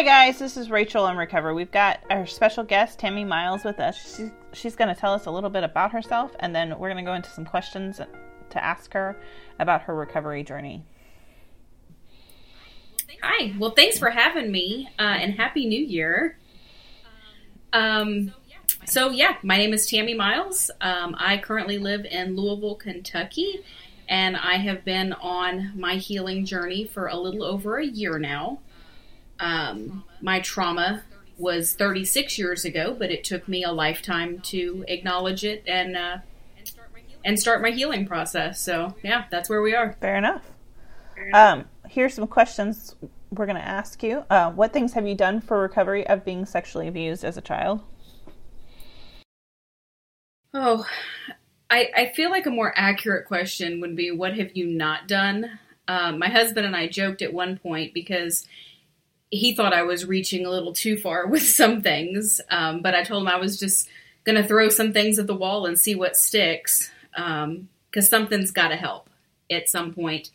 Hi guys, this is Rachel in Recover. We've got our special guest Tammy Miles with us. She's, she's going to tell us a little bit about herself, and then we're going to go into some questions to ask her about her recovery journey. Hi. Well, thanks for having me, uh, and happy New Year. Um, so yeah, my name is Tammy Miles. Um, I currently live in Louisville, Kentucky, and I have been on my healing journey for a little over a year now. Um, my trauma was 36 years ago, but it took me a lifetime to acknowledge it and uh, and start my healing process. So yeah, that's where we are. Fair enough. Um, here's some questions we're going to ask you. Uh, what things have you done for recovery of being sexually abused as a child? Oh, I, I feel like a more accurate question would be what have you not done? Um, my husband and I joked at one point because he thought I was reaching a little too far with some things, um, but I told him I was just going to throw some things at the wall and see what sticks because um, something's got to help at some point.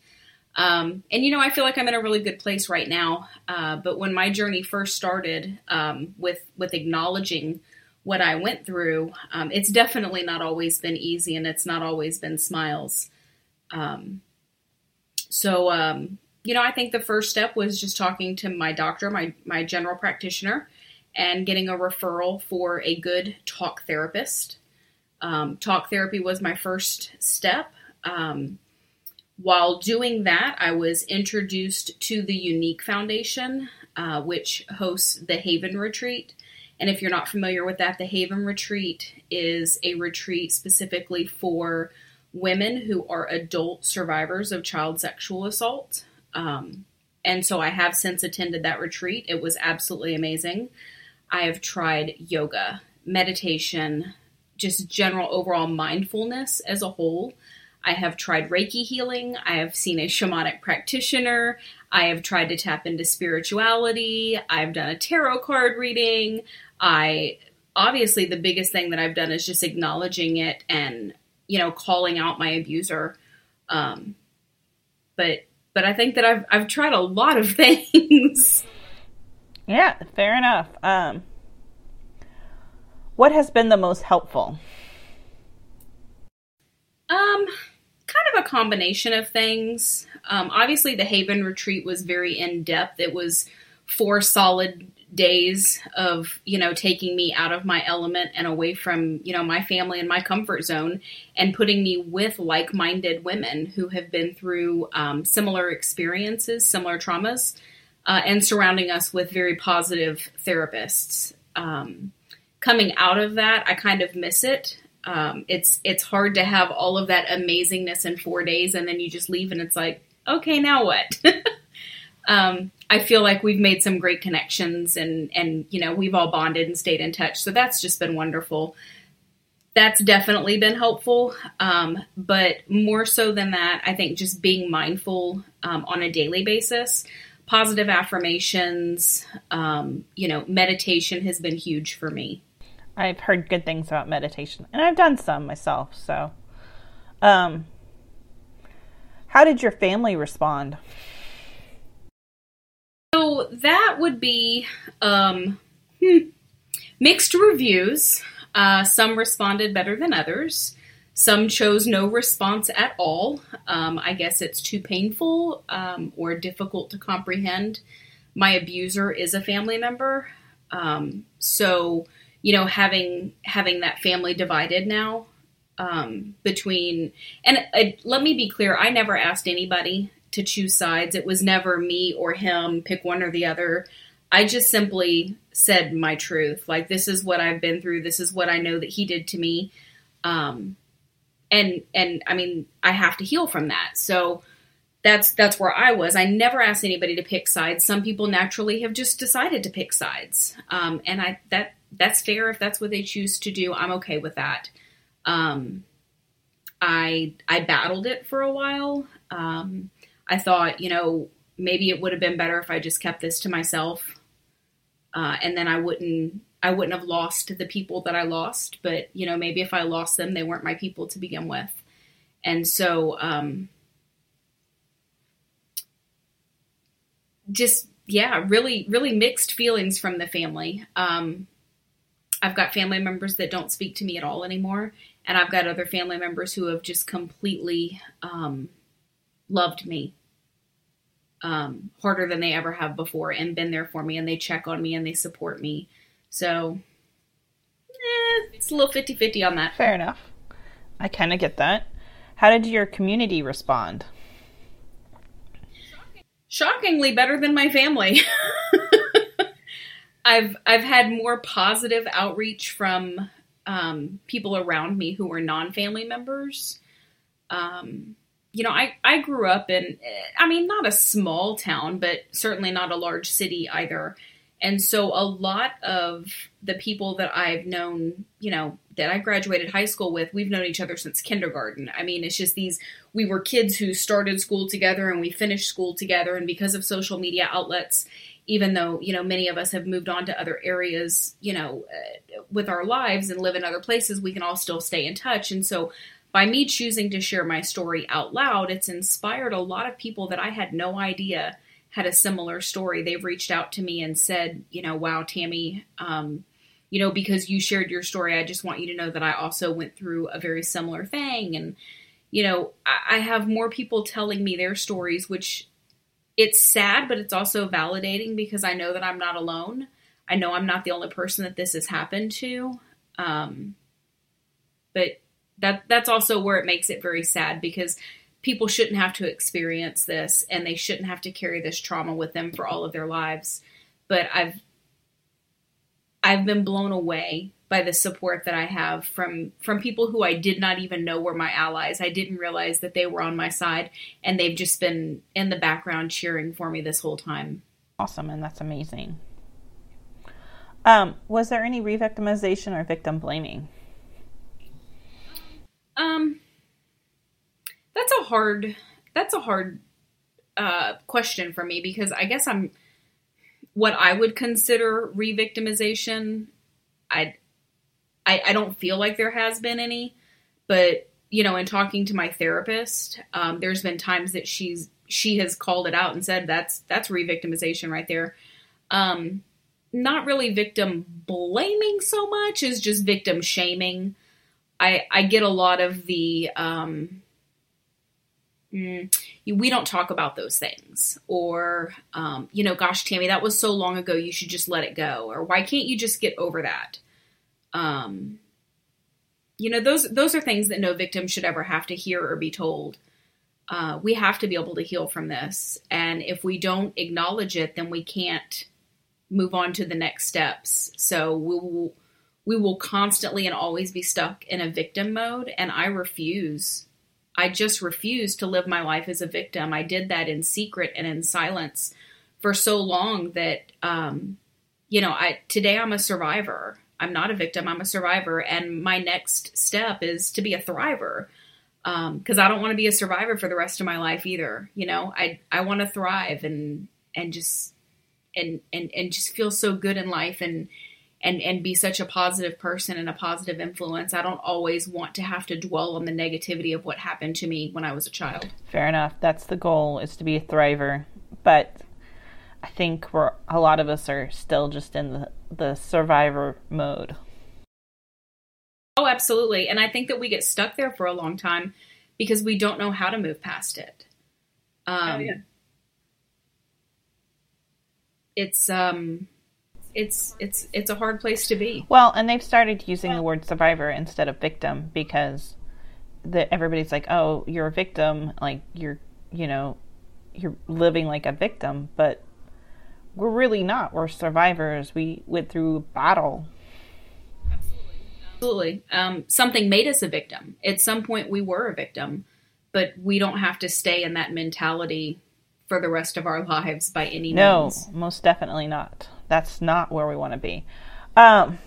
Um, and you know, I feel like I'm in a really good place right now. Uh, but when my journey first started um, with with acknowledging what I went through, um, it's definitely not always been easy, and it's not always been smiles. Um, so, you know, I think the first step was just talking to my doctor, my my general practitioner, and getting a referral for a good talk therapist. Um, talk therapy was my first step. Um, while doing that, I was introduced to the Younique Foundation, uh, which hosts the Haven Retreat. And if you're not familiar with that, the Haven Retreat is a retreat specifically for women who are adult survivors of child sexual assault. Um, and so I have since attended that retreat. It was absolutely amazing. I have tried yoga, meditation, just general overall mindfulness as a whole. I have tried Reiki healing. I have seen a shamanic practitioner. I have tried to tap into spirituality. I've done a tarot card reading. I obviously the biggest thing that I've done is just acknowledging it and you know calling out my abuser. Um, but but I think that I've I've tried a lot of things. Yeah, fair enough. Um, what has been the most helpful? Um, kind of a combination of things. Um, obviously, the Haven retreat was very in depth. It was four solid days of you know taking me out of my element and away from you know my family and my comfort zone and putting me with like-minded women who have been through um, similar experiences similar traumas uh, and surrounding us with very positive therapists. Um, coming out of that i kind of miss it. Um, it's it's hard to have all of that amazingness in four days and then you just leave and it's like okay now what um, i feel like we've made some great connections and and you know we've all bonded and stayed in touch so that's just been wonderful that's definitely been helpful um, but more so than that i think just being mindful um, on a daily basis positive affirmations um, you know meditation has been huge for me I've heard good things about meditation, and I've done some myself. So, um, how did your family respond? So that would be um, hmm, mixed reviews. Uh, some responded better than others. Some chose no response at all. Um, I guess it's too painful um, or difficult to comprehend. My abuser is a family member, um, so you know having having that family divided now um, between and uh, let me be clear i never asked anybody to choose sides it was never me or him pick one or the other i just simply said my truth like this is what i've been through this is what i know that he did to me um, and and i mean i have to heal from that so that's that's where I was. I never asked anybody to pick sides. Some people naturally have just decided to pick sides, um, and I that that's fair if that's what they choose to do. I'm okay with that. Um, I I battled it for a while. Um, I thought, you know, maybe it would have been better if I just kept this to myself, uh, and then I wouldn't I wouldn't have lost the people that I lost. But you know, maybe if I lost them, they weren't my people to begin with, and so um, just yeah, really, really mixed feelings from the family. Um, I've got family members that don't speak to me at all anymore, and I've got other family members who have just completely um, loved me um, harder than they ever have before and been there for me, and they check on me and they support me. So, eh, it's a little 50 50 on that. Fair enough. I kind of get that. How did your community respond? Shockingly better than my family. I've I've had more positive outreach from um, people around me who were non-family members. Um, you know, I I grew up in I mean not a small town, but certainly not a large city either. And so a lot of the people that I've known, you know, that I graduated high school with, we've known each other since kindergarten. I mean, it's just these we were kids who started school together and we finished school together and because of social media outlets even though you know many of us have moved on to other areas you know uh, with our lives and live in other places we can all still stay in touch and so by me choosing to share my story out loud it's inspired a lot of people that i had no idea had a similar story they've reached out to me and said you know wow tammy um, you know because you shared your story i just want you to know that i also went through a very similar thing and you know i, I have more people telling me their stories which it's sad, but it's also validating because I know that I'm not alone. I know I'm not the only person that this has happened to. Um, but that that's also where it makes it very sad because people shouldn't have to experience this and they shouldn't have to carry this trauma with them for all of their lives. But I've I've been blown away by the support that I have from from people who I did not even know were my allies. I didn't realize that they were on my side and they've just been in the background cheering for me this whole time. Awesome and that's amazing. Um, was there any re-victimization or victim blaming? Um that's a hard that's a hard uh, question for me because I guess I'm what I would consider re-victimization. I I, I don't feel like there has been any, but you know, in talking to my therapist, um, there's been times that she's she has called it out and said that's that's re-victimization right there. Um, not really victim blaming so much as just victim shaming. I I get a lot of the um, mm, we don't talk about those things, or um, you know, gosh, Tammy, that was so long ago. You should just let it go, or why can't you just get over that? Um, you know, those those are things that no victim should ever have to hear or be told. Uh, we have to be able to heal from this, and if we don't acknowledge it, then we can't move on to the next steps. So we will we will constantly and always be stuck in a victim mode, and I refuse. I just refuse to live my life as a victim. I did that in secret and in silence for so long that um, you know, I today I'm a survivor. I'm not a victim, I'm a survivor. And my next step is to be a thriver. Because um, I don't want to be a survivor for the rest of my life either. You know, I I want to thrive and and just and and and just feel so good in life and and and be such a positive person and a positive influence. I don't always want to have to dwell on the negativity of what happened to me when I was a child. Fair enough. That's the goal is to be a thriver. But I think we're a lot of us are still just in the, the survivor mode. Oh, absolutely. And I think that we get stuck there for a long time because we don't know how to move past it. Um, oh, yeah. It's um, it's it's it's a hard place to be. Well, and they've started using the word survivor instead of victim because the everybody's like, "Oh, you're a victim, like you're, you know, you're living like a victim." But we're really not. We're survivors. We went through battle. Absolutely. Um, something made us a victim. At some point, we were a victim, but we don't have to stay in that mentality for the rest of our lives by any no, means. No, most definitely not. That's not where we want to be. Um,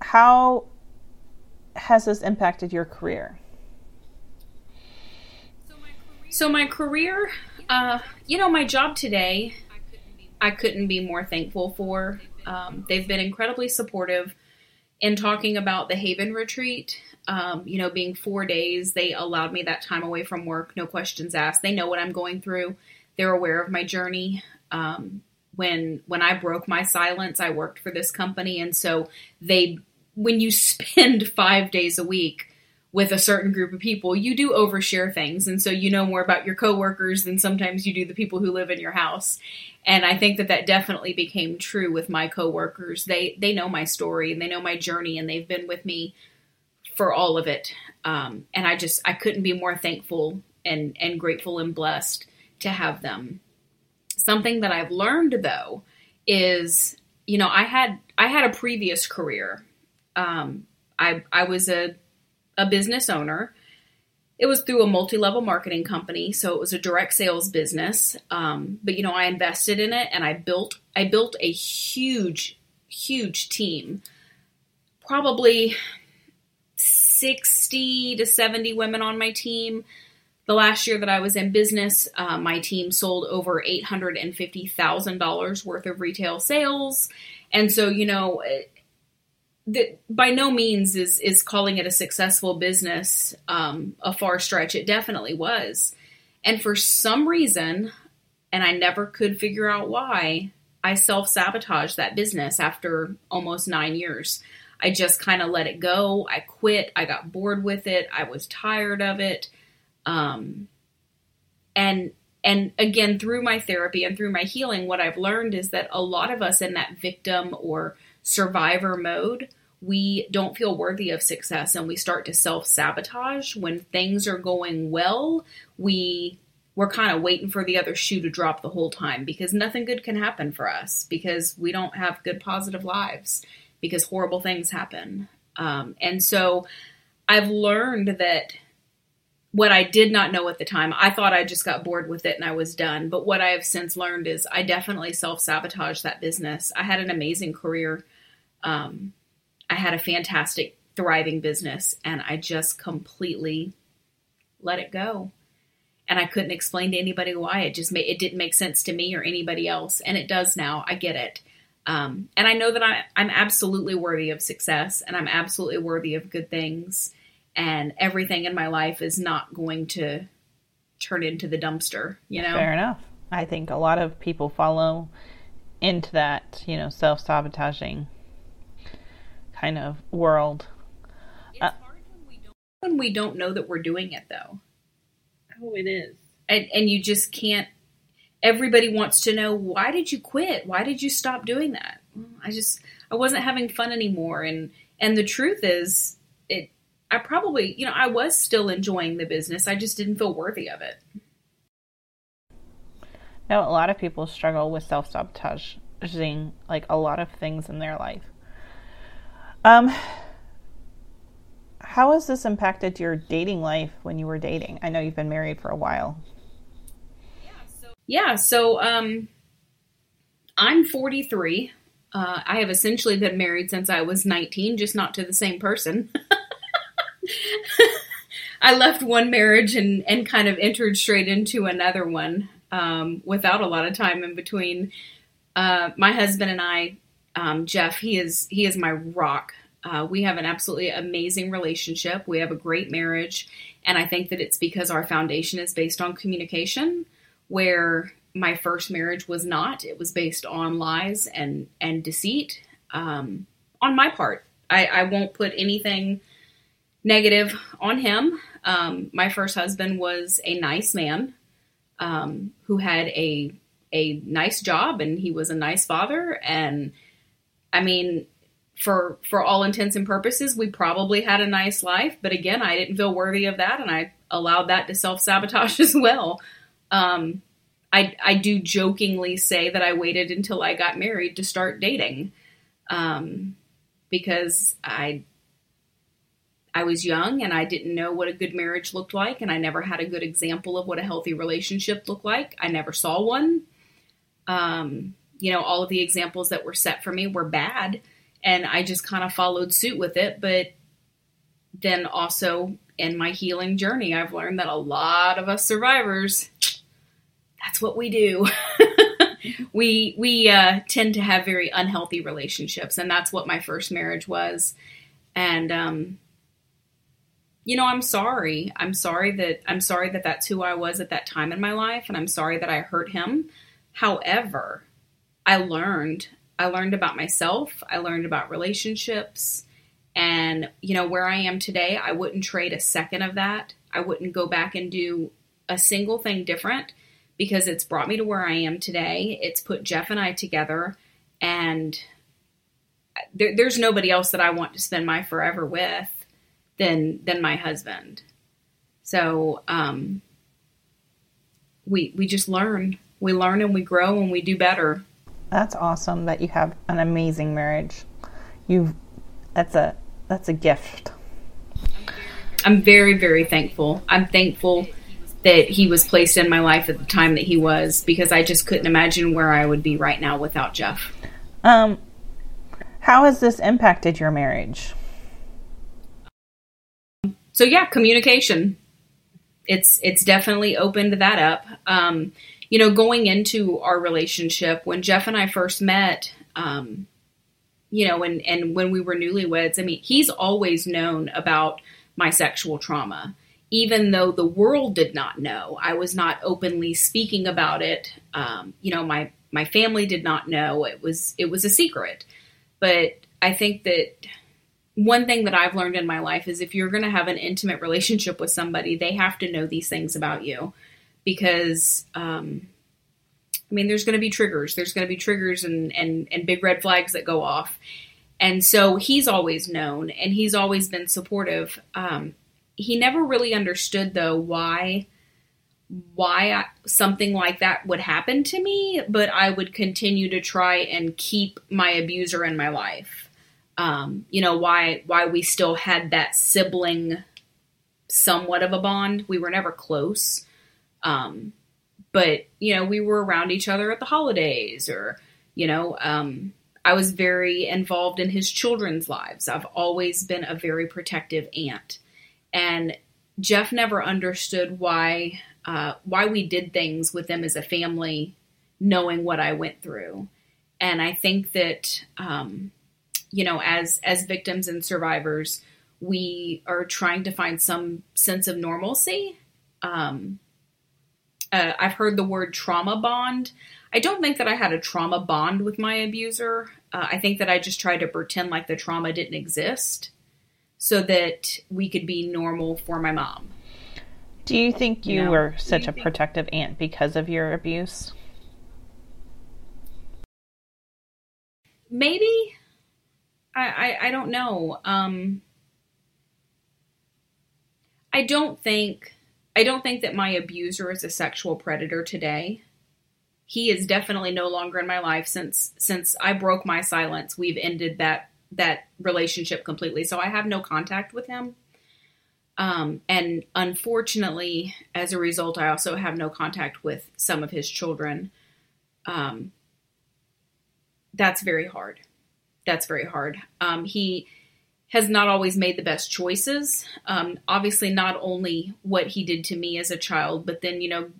how has this impacted your career? So my career, uh, you know, my job today I couldn't be more thankful for. Um, they've been incredibly supportive in talking about the Haven retreat. Um, you know, being four days, they allowed me that time away from work, no questions asked. They know what I'm going through, they're aware of my journey. Um, when when I broke my silence, I worked for this company, and so they when you spend five days a week with a certain group of people, you do overshare things. And so you know more about your coworkers than sometimes you do the people who live in your house. And I think that that definitely became true with my coworkers. They they know my story and they know my journey and they've been with me for all of it. Um, and I just I couldn't be more thankful and and grateful and blessed to have them. Something that I've learned though is you know I had I had a previous career. Um, I I was a a business owner. It was through a multi-level marketing company, so it was a direct sales business. Um, but you know, I invested in it, and I built I built a huge, huge team. Probably sixty to seventy women on my team. The last year that I was in business, uh, my team sold over eight hundred and fifty thousand dollars worth of retail sales, and so you know that by no means is is calling it a successful business um, a far stretch. It definitely was, and for some reason, and I never could figure out why, I self sabotaged that business after almost nine years. I just kind of let it go. I quit. I got bored with it. I was tired of it. Um, and and again, through my therapy and through my healing, what I've learned is that a lot of us in that victim or survivor mode, we don't feel worthy of success and we start to self sabotage. When things are going well, we we're kind of waiting for the other shoe to drop the whole time because nothing good can happen for us because we don't have good positive lives because horrible things happen. Um, and so I've learned that what I did not know at the time, I thought I just got bored with it and I was done. But what I have since learned is I definitely self sabotaged that business. I had an amazing career um, I had a fantastic, thriving business, and I just completely let it go. And I couldn't explain to anybody why. It just made it didn't make sense to me or anybody else, and it does now. I get it. Um, and I know that I, I'm absolutely worthy of success, and I'm absolutely worthy of good things, and everything in my life is not going to turn into the dumpster. You know, fair enough. I think a lot of people follow into that, you know, self sabotaging kind of world. It's uh, hard when we, don't, when we don't know that we're doing it, though. Oh, it is. And, and you just can't. Everybody wants to know why did you quit? Why did you stop doing that? I just I wasn't having fun anymore, and and the truth is, it. I probably you know I was still enjoying the business. I just didn't feel worthy of it. Now, a lot of people struggle with self sabotaging like a lot of things in their life. Um, how has this impacted your dating life when you were dating? I know you've been married for a while. Yeah, so, yeah, so um, I'm 43. Uh, I have essentially been married since I was 19, just not to the same person. I left one marriage and, and kind of entered straight into another one um, without a lot of time in between. Uh, my husband and I um, Jeff, he is he is my rock. Uh, we have an absolutely amazing relationship. We have a great marriage, and I think that it's because our foundation is based on communication, where my first marriage was not. It was based on lies and and deceit. Um, on my part, I, I won't put anything negative on him. Um, my first husband was a nice man um, who had a a nice job, and he was a nice father and I mean, for for all intents and purposes, we probably had a nice life, but again, I didn't feel worthy of that, and I allowed that to self sabotage as well. Um, I I do jokingly say that I waited until I got married to start dating, um, because I I was young and I didn't know what a good marriage looked like, and I never had a good example of what a healthy relationship looked like. I never saw one. Um, you know, all of the examples that were set for me were bad. And I just kind of followed suit with it. But then also in my healing journey, I've learned that a lot of us survivors, that's what we do. we we uh, tend to have very unhealthy relationships, and that's what my first marriage was. And um, you know, I'm sorry. I'm sorry that I'm sorry that that's who I was at that time in my life, and I'm sorry that I hurt him. However, I learned. I learned about myself. I learned about relationships. And, you know, where I am today, I wouldn't trade a second of that. I wouldn't go back and do a single thing different because it's brought me to where I am today. It's put Jeff and I together. And uh, there, there's nobody else that I want to spend my forever with than than my husband. So um, we we just learn. We learn and we grow and we do better. That's awesome that you have an amazing marriage. You that's a that's a gift. I'm very very thankful. I'm thankful that he was placed in my life at the time that he was because I just couldn't imagine where I would be right now without Jeff. Um how has this impacted your marriage? So yeah, communication. It's it's definitely opened that up. Um, you know, going into our relationship, when Jeff and I first met, um, you know, and and when we were newlyweds, I mean, he's always known about my sexual trauma, even though the world did not know. I was not openly speaking about it. Um, you know, my my family did not know. It was it was a secret. But I think that one thing that I've learned in my life is if you're going to have an intimate relationship with somebody, they have to know these things about you because, um, I mean, there's going to be triggers. There's going to be triggers and, and, and big red flags that go off. And so he's always known and he's always been supportive. Um, he never really understood, though, why why I, something like that would happen to me, but I would continue to try and keep my abuser in my life. Um, you know why why we still had that sibling somewhat of a bond. We were never close, um, but you know we were around each other at the holidays, or you know um, I was very involved in his children's lives. I've always been a very protective aunt, and Jeff never understood why uh, why we did things with them as a family, knowing what I went through. And I think that, um, you know, as as victims and survivors, we are trying to find some sense of normalcy. Um, uh, I've heard the word trauma bond. I don't think that I had a trauma bond with my abuser. Uh, I think that I just tried to pretend like the trauma didn't exist so that we could be normal for my mom. Do you think you, you know, were such a think... protective aunt because of your abuse? Maybe. I, I, I don't know. Um, I don't think I don't think that my abuser is a sexual predator today. He is definitely no longer in my life since since I broke my silence. We've ended that that relationship completely. So I have no contact with him. Um, and unfortunately, as a result, I also have no contact with some of his children. Um, that's very hard. That's very hard. Um, he has not always made the best choices. Um, obviously, not only what he did to me as a child, but then, you know,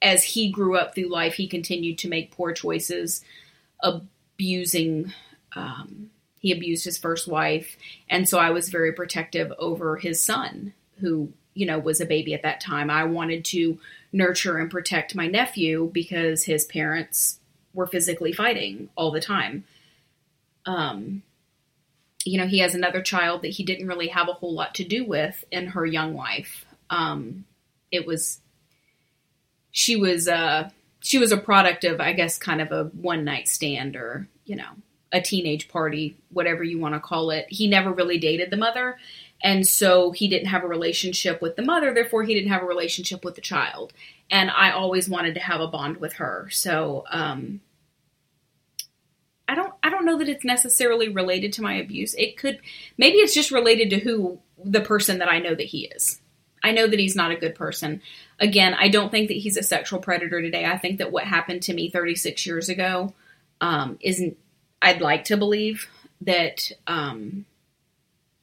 as he grew up through life, he continued to make poor choices, abusing um, he abused his first wife and so i was very protective over his son who you know was a baby at that time i wanted to nurture and protect my nephew because his parents were physically fighting all the time um you know he has another child that he didn't really have a whole lot to do with in her young life um it was she was uh she was a product of i guess kind of a one night stand or you know a teenage party, whatever you want to call it. He never really dated the mother. And so he didn't have a relationship with the mother, therefore, he didn't have a relationship with the child. And I always wanted to have a bond with her. So, um, I don't I don't know that it's necessarily related to my abuse. It could maybe it's just related to who the person that I know that he is. I know that he's not a good person. Again, I don't think that he's a sexual predator today. I think that what happened to me 36 years ago um, isn't I'd like to believe that um,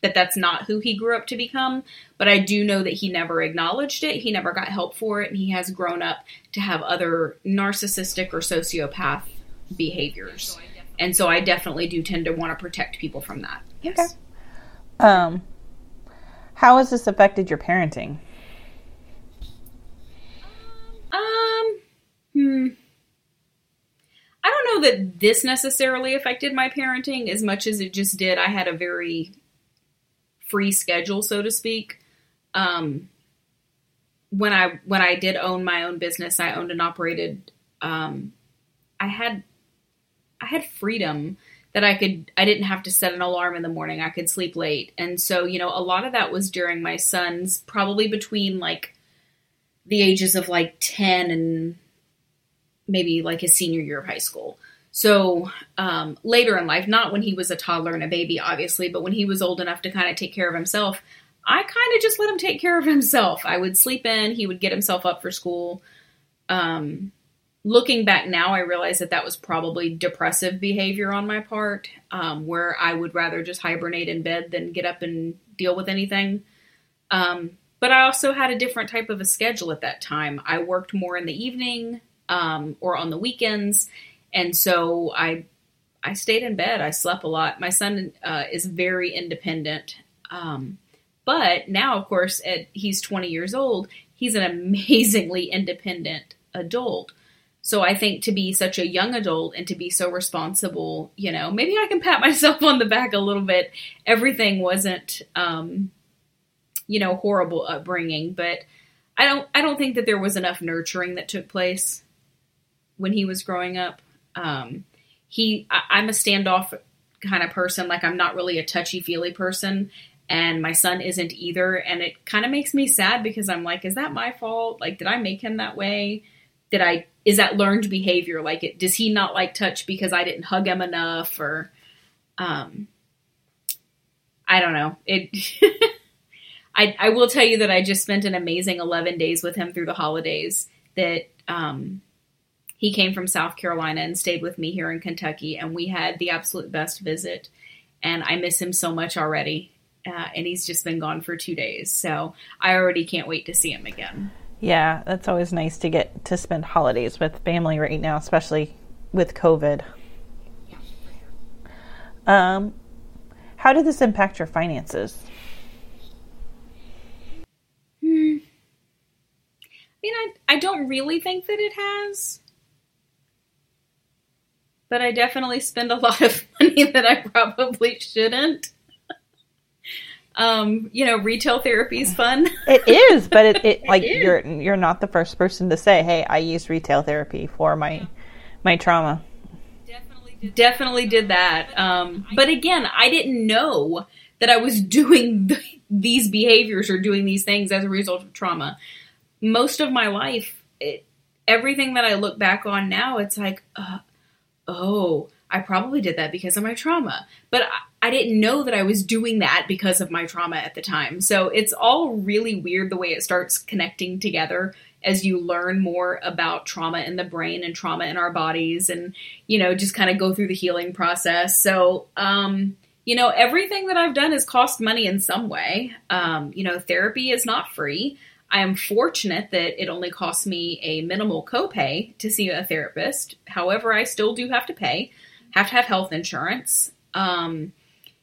that that's not who he grew up to become, but I do know that he never acknowledged it. He never got help for it, and he has grown up to have other narcissistic or sociopath behaviors. And so I definitely do tend to want to protect people from that. Yes. Okay. Um, how has this affected your parenting? Um, hmm. I don't don't know that this necessarily affected my parenting as much as it just did. I had a very free schedule, so to speak. Um, when I when I did own my own business, I owned and operated. Um, I had I had freedom that I could I didn't have to set an alarm in the morning. I could sleep late. And so, you know, a lot of that was during my son's probably between like the ages of like 10 and maybe like his senior year of high school. So um, later in life, not when he was a toddler and a baby, obviously, but when he was old enough to kind of take care of himself, I kind of just let him take care of himself. I would sleep in, he would get himself up for school. Um, looking back now, I realize that that was probably depressive behavior on my part, um, where I would rather just hibernate in bed than get up and deal with anything. Um, but I also had a different type of a schedule at that time. I worked more in the evening um, or on the weekends, and so I I stayed in bed. I slept a lot. My son uh, is very independent, um, but now, of course, at he's 20 years old, he's an amazingly independent adult. So I think to be such a young adult and to be so responsible, you know, maybe I can pat myself on the back a little bit. Everything wasn't, um, you know, horrible upbringing, but I don't, I don't think that there was enough nurturing that took place when he was growing up. Um, he, I, I'm a standoff kind of person. Like I'm not really a touchy feely person and my son isn't either. And it kind of makes me sad because I'm like, is that my fault? Like, did I make him that way? Did I is that learned behavior? Like, it, does he not like touch because I didn't hug him enough, or um, I don't know. It. I I will tell you that I just spent an amazing eleven days with him through the holidays. That um, he came from South Carolina and stayed with me here in Kentucky, and we had the absolute best visit. And I miss him so much already. Uh, and he's just been gone for two days, so I already can't wait to see him again. Yeah, that's always nice to get to spend holidays with family right now, especially with COVID. Um, how did this impact your finances? Hmm. I mean, I, I don't really think that it has. But I definitely spend a lot of money that I probably shouldn't. Um, you know, retail therapy is fun. it is, but it, it like it you're you're not the first person to say, "Hey, I use retail therapy for my my trauma." Definitely did, definitely did that. Um, but again, I didn't know that I was doing the, these behaviors or doing these things as a result of trauma. Most of my life, it, everything that I look back on now, it's like, uh, oh, I probably did that because of my trauma. But I, I didn't know that I was doing that because of my trauma at the time. So it's all really weird the way it starts connecting together as you learn more about trauma in the brain and trauma in our bodies and, you know, just kind of go through the healing process. So, um, you know, everything that I've done has cost money in some way. Um, you know, therapy is not free. I am fortunate that it only costs me a minimal copay to see a therapist. However, I still do have to pay have to have health insurance. Um,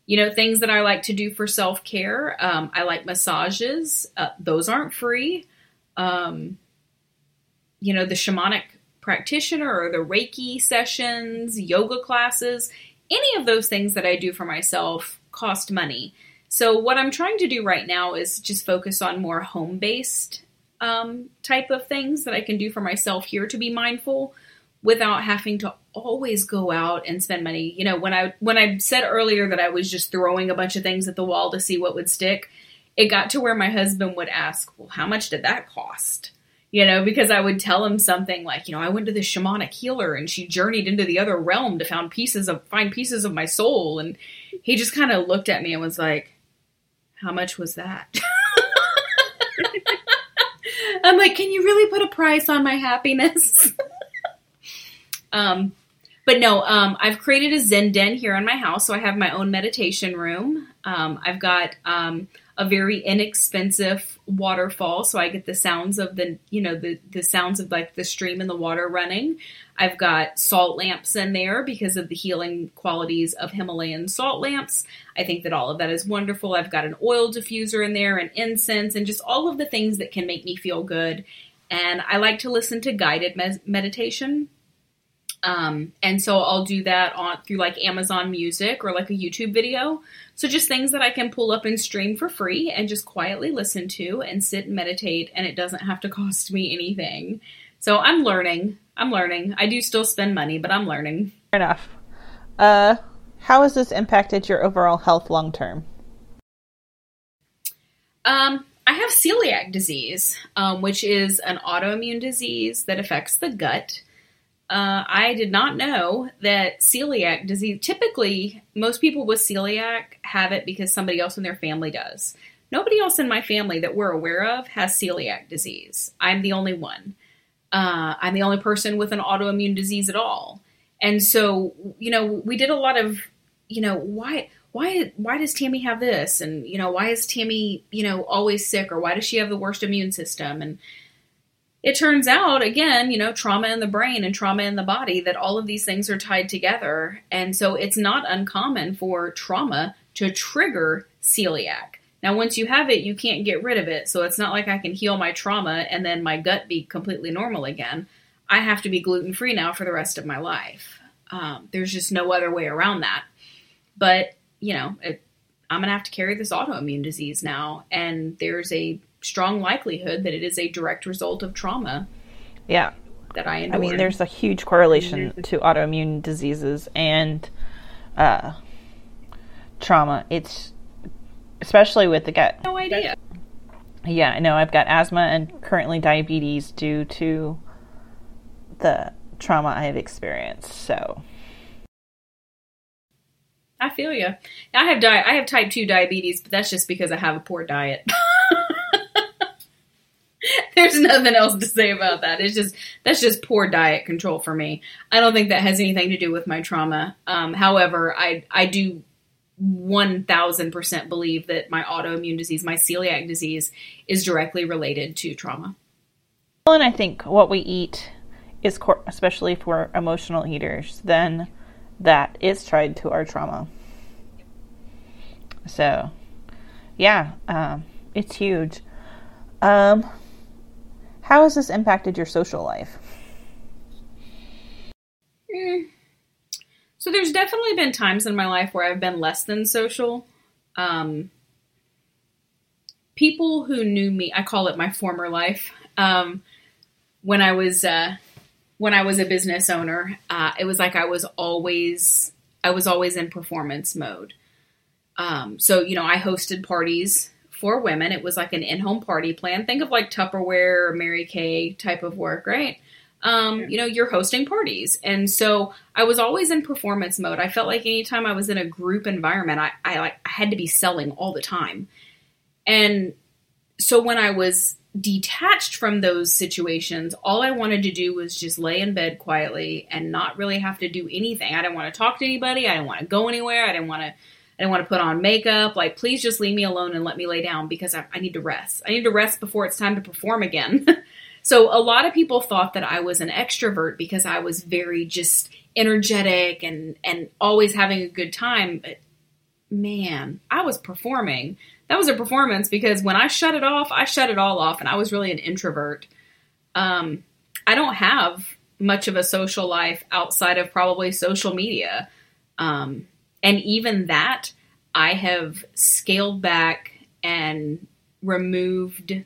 you know, things that I like to do for self care. Um, I like massages, uh, those aren't free. Um, you know, the shamanic practitioner or the Reiki sessions, yoga classes, any of those things that I do for myself cost money. So, what I'm trying to do right now is just focus on more home based um, type of things that I can do for myself here to be mindful without having to always go out and spend money. You know, when I when I said earlier that I was just throwing a bunch of things at the wall to see what would stick, it got to where my husband would ask, "Well, how much did that cost?" You know, because I would tell him something like, you know, I went to the shamanic healer and she journeyed into the other realm to find pieces of find pieces of my soul and he just kind of looked at me and was like, "How much was that?" I'm like, "Can you really put a price on my happiness?" Um, but no, um, I've created a Zen den here in my house, so I have my own meditation room. Um, I've got um, a very inexpensive waterfall, so I get the sounds of the you know the the sounds of like the stream and the water running. I've got salt lamps in there because of the healing qualities of Himalayan salt lamps. I think that all of that is wonderful. I've got an oil diffuser in there and incense and just all of the things that can make me feel good. And I like to listen to guided med- meditation Um, and so I'll do that on through like Amazon Music or like a YouTube video. So just things that I can pull up and stream for free and just quietly listen to and sit and meditate and it doesn't have to cost me anything. So I'm learning. I'm learning. I do still spend money, but I'm learning. Fair enough. Uh, how has this impacted your overall health long term? Um, I have celiac disease, um, which is an autoimmune disease that affects the gut. Uh, I did not know that celiac disease, typically, most people with celiac have it because somebody else in their family does. Nobody else in my family that we're aware of has celiac disease. I'm the only one. Uh, I'm the only person with an autoimmune disease at all. And so, you know, we did a lot of, you know, why why why does Tammy have this and you know why is Tammy you know always sick or why does she have the worst immune system and it turns out again you know trauma in the brain and trauma in the body that all of these things are tied together. And so it's not uncommon for trauma to trigger celiac. Now once you have it you can't get rid of it. So it's not like I can heal my trauma and then my gut be completely normal again. I have to be gluten free now for the rest of my life. Um, there's just no other way around that. But you know, it, I'm to have to carry this autoimmune disease now. And there's a strong likelihood that it is a direct result of trauma. Yeah. That I endured. I mean, there's a huge correlation to autoimmune diseases and uh, trauma. It's especially with the gut. No idea. Yeah, I know. I've got asthma and currently diabetes due to the trauma I have experienced. So I feel you. I have di- I have type two diabetes, but that's just because I have a poor diet. There's nothing else to say about that. It's just that's just poor diet control for me. I don't think that has anything to do with my trauma. Um, however, I I do one thousand percent believe that my autoimmune disease, my celiac disease, is directly related to trauma. Well, and I think what we eat is, cor- especially for emotional eaters, then that is tied to our trauma. So, yeah, um, it's huge. Um, how has this impacted your social life? Mm. So, there's definitely been times in my life where I've been less than social. Um, people who knew me, I call it my former life. Um, when I was uh, when I was a business owner, uh, it was like I was always I was always in performance mode. Um, so you know, I hosted parties for women. It was like an in-home party plan. Think of like Tupperware or Mary Kay type of work, right? Um, you know, you're hosting parties, and so I was always in performance mode. I felt like anytime I was in a group environment, I, I like I had to be selling all the time, and so when I was detached from those situations, all I wanted to do was just lay in bed quietly and not really have to do anything. I didn't want to talk to anybody. I didn't want to go anywhere. I didn't want to. I want to put on makeup. Like, please just leave me alone and let me lay down because I, I need to rest. I need to rest before it's time to perform again. so, a lot of people thought that I was an extrovert because I was very just energetic and and always having a good time. But man, I was performing that was a performance because when I shut it off, I shut it all off, and I was really an introvert. Um, I don't have much of a social life outside of probably social media, um, and even that I have scaled back and removed,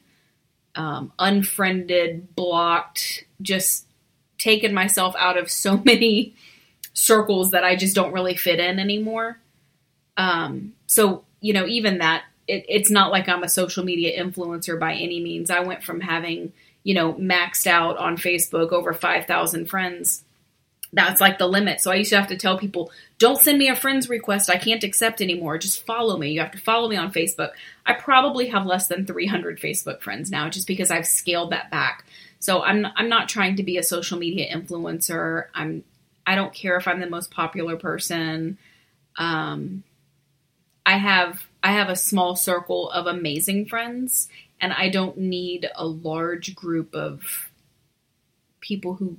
um, unfriended, blocked, just taken myself out of so many circles that I just don't really fit in anymore. Um, so you know, even that it, it's not like I'm a social media influencer by any means. I went from having, you know, maxed out on Facebook over 5,000 friends. That's like the limit. So I used to have to tell people, don't send me a friend's request. I can't accept anymore. Just follow me. You have to follow me on Facebook. I probably have less than 300 Facebook friends now just because I've scaled that back. So I'm I'm not trying to be a social media influencer. I'm I don't care if I'm the most popular person. Um, I have I have a small circle of amazing friends, and I don't need a large group of people who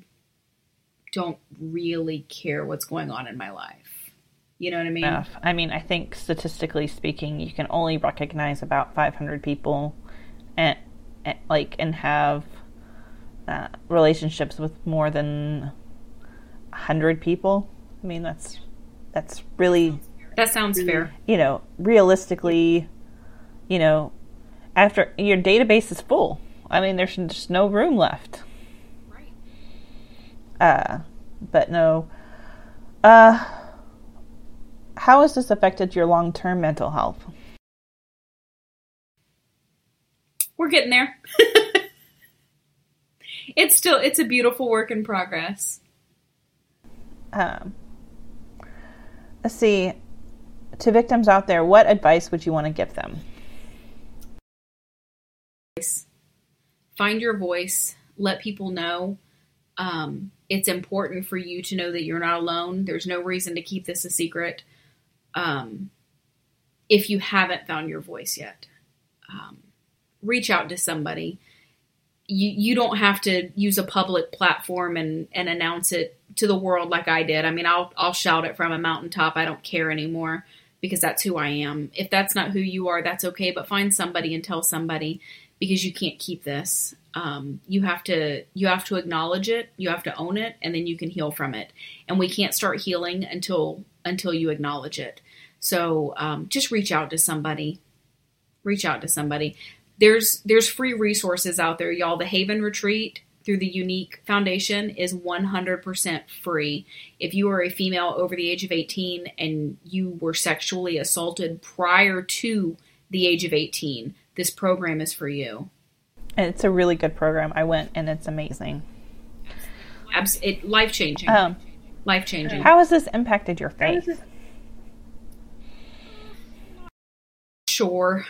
don't really care what's going on in my life. You know what I mean? Enough. I mean, I think statistically speaking, you can only recognize about 500 people, and, and like and have uh, relationships with more than 100 people. I mean, that's that's really That sounds fair. you know, realistically, you know, after your database is full. I mean, there's just no room left. Uh, but no. Uh, how has this affected your long-term mental health? We're getting there. it's still it's a beautiful work in progress. Um, let's see. To victims out there, what advice would you want to give them? Find your voice. Let people know. Um, it's important for you to know that you're not alone. There's no reason to keep this a secret. Um, if you haven't found your voice yet, um, reach out to somebody. You you don't have to use a public platform and and announce it to the world like I did. I mean, I'll I'll shout it from a mountaintop. I don't care anymore because that's who I am. If that's not who you are, that's okay. But find somebody and tell somebody because you can't keep this. Um, you have to you have to acknowledge it. You have to own it, and then you can heal from it. And we can't start healing until until you acknowledge it. So um, just reach out to somebody. Reach out to somebody. There's there's free resources out there, y'all. The Haven Retreat through the Younique Foundation is 100% free. If you are a female over the age of 18 and you were sexually assaulted prior to the age of 18, this program is for you. And it's a really good program. I went and it's amazing. Abs- it life changing. Um, life changing. how has this impacted your faith? sure.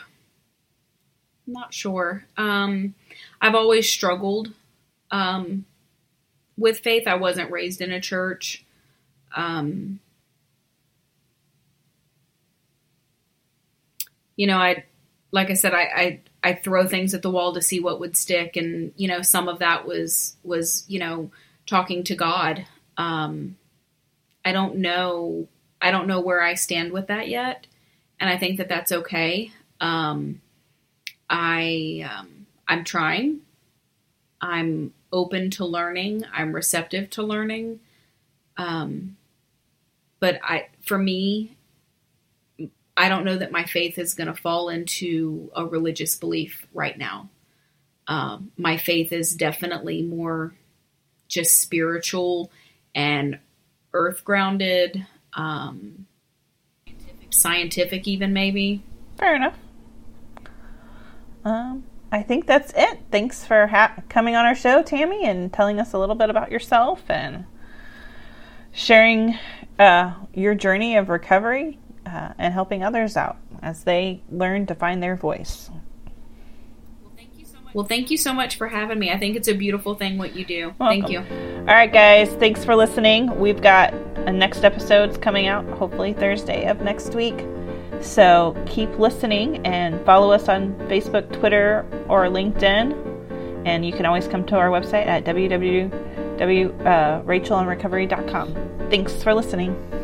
Not sure. Um, I've always struggled um, with faith. I wasn't raised in a church. Um, you know, I, like I said, I, I, I throw things at the wall to see what would stick, and you know, some of that was was you know talking to God. Um, I don't know. I don't know where I stand with that yet, and I think that that's okay. Um, I um, I'm trying. I'm open to learning. I'm receptive to learning. Um, but I, for me, I don't know that my faith is going to fall into a religious belief right now. Um, my faith is definitely more just spiritual and earth grounded, um, scientific, even maybe. Fair enough. Um, I think that's it. Thanks for ha- coming on our show, Tammy, and telling us a little bit about yourself and sharing uh, your journey of recovery uh, and helping others out as they learn to find their voice. Well, thank you so much for having me. I think it's a beautiful thing what you do. Thank you. All right, guys. Thanks for listening. We've got a next episodes coming out, hopefully Thursday of next week. So keep listening and follow us on Facebook, Twitter, or LinkedIn. And you can always come to our website at www.rachelandrecovery.com. Thanks for listening.